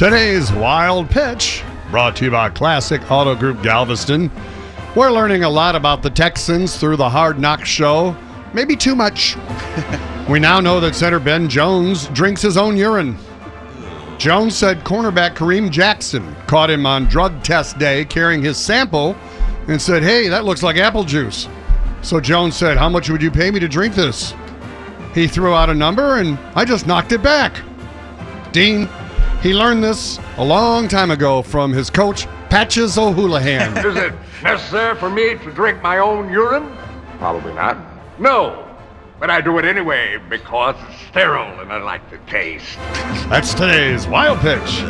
Today's Wild Pitch, brought to you by Classic Auto Group Galveston. We're learning a lot about the Texans through the Hard Knock Show. Maybe too much. we now know that center Ben Jones drinks his own urine. Jones said cornerback Kareem Jackson caught him on drug test day carrying his sample and said, Hey, that looks like apple juice. So Jones said, How much would you pay me to drink this? He threw out a number and I just knocked it back. Dean, he learned this a long time ago from his coach, Patches O'Houlihan. Is it necessary for me to drink my own urine? Probably not. No. But I do it anyway because it's sterile and I like the taste. That's today's Wild Pitch.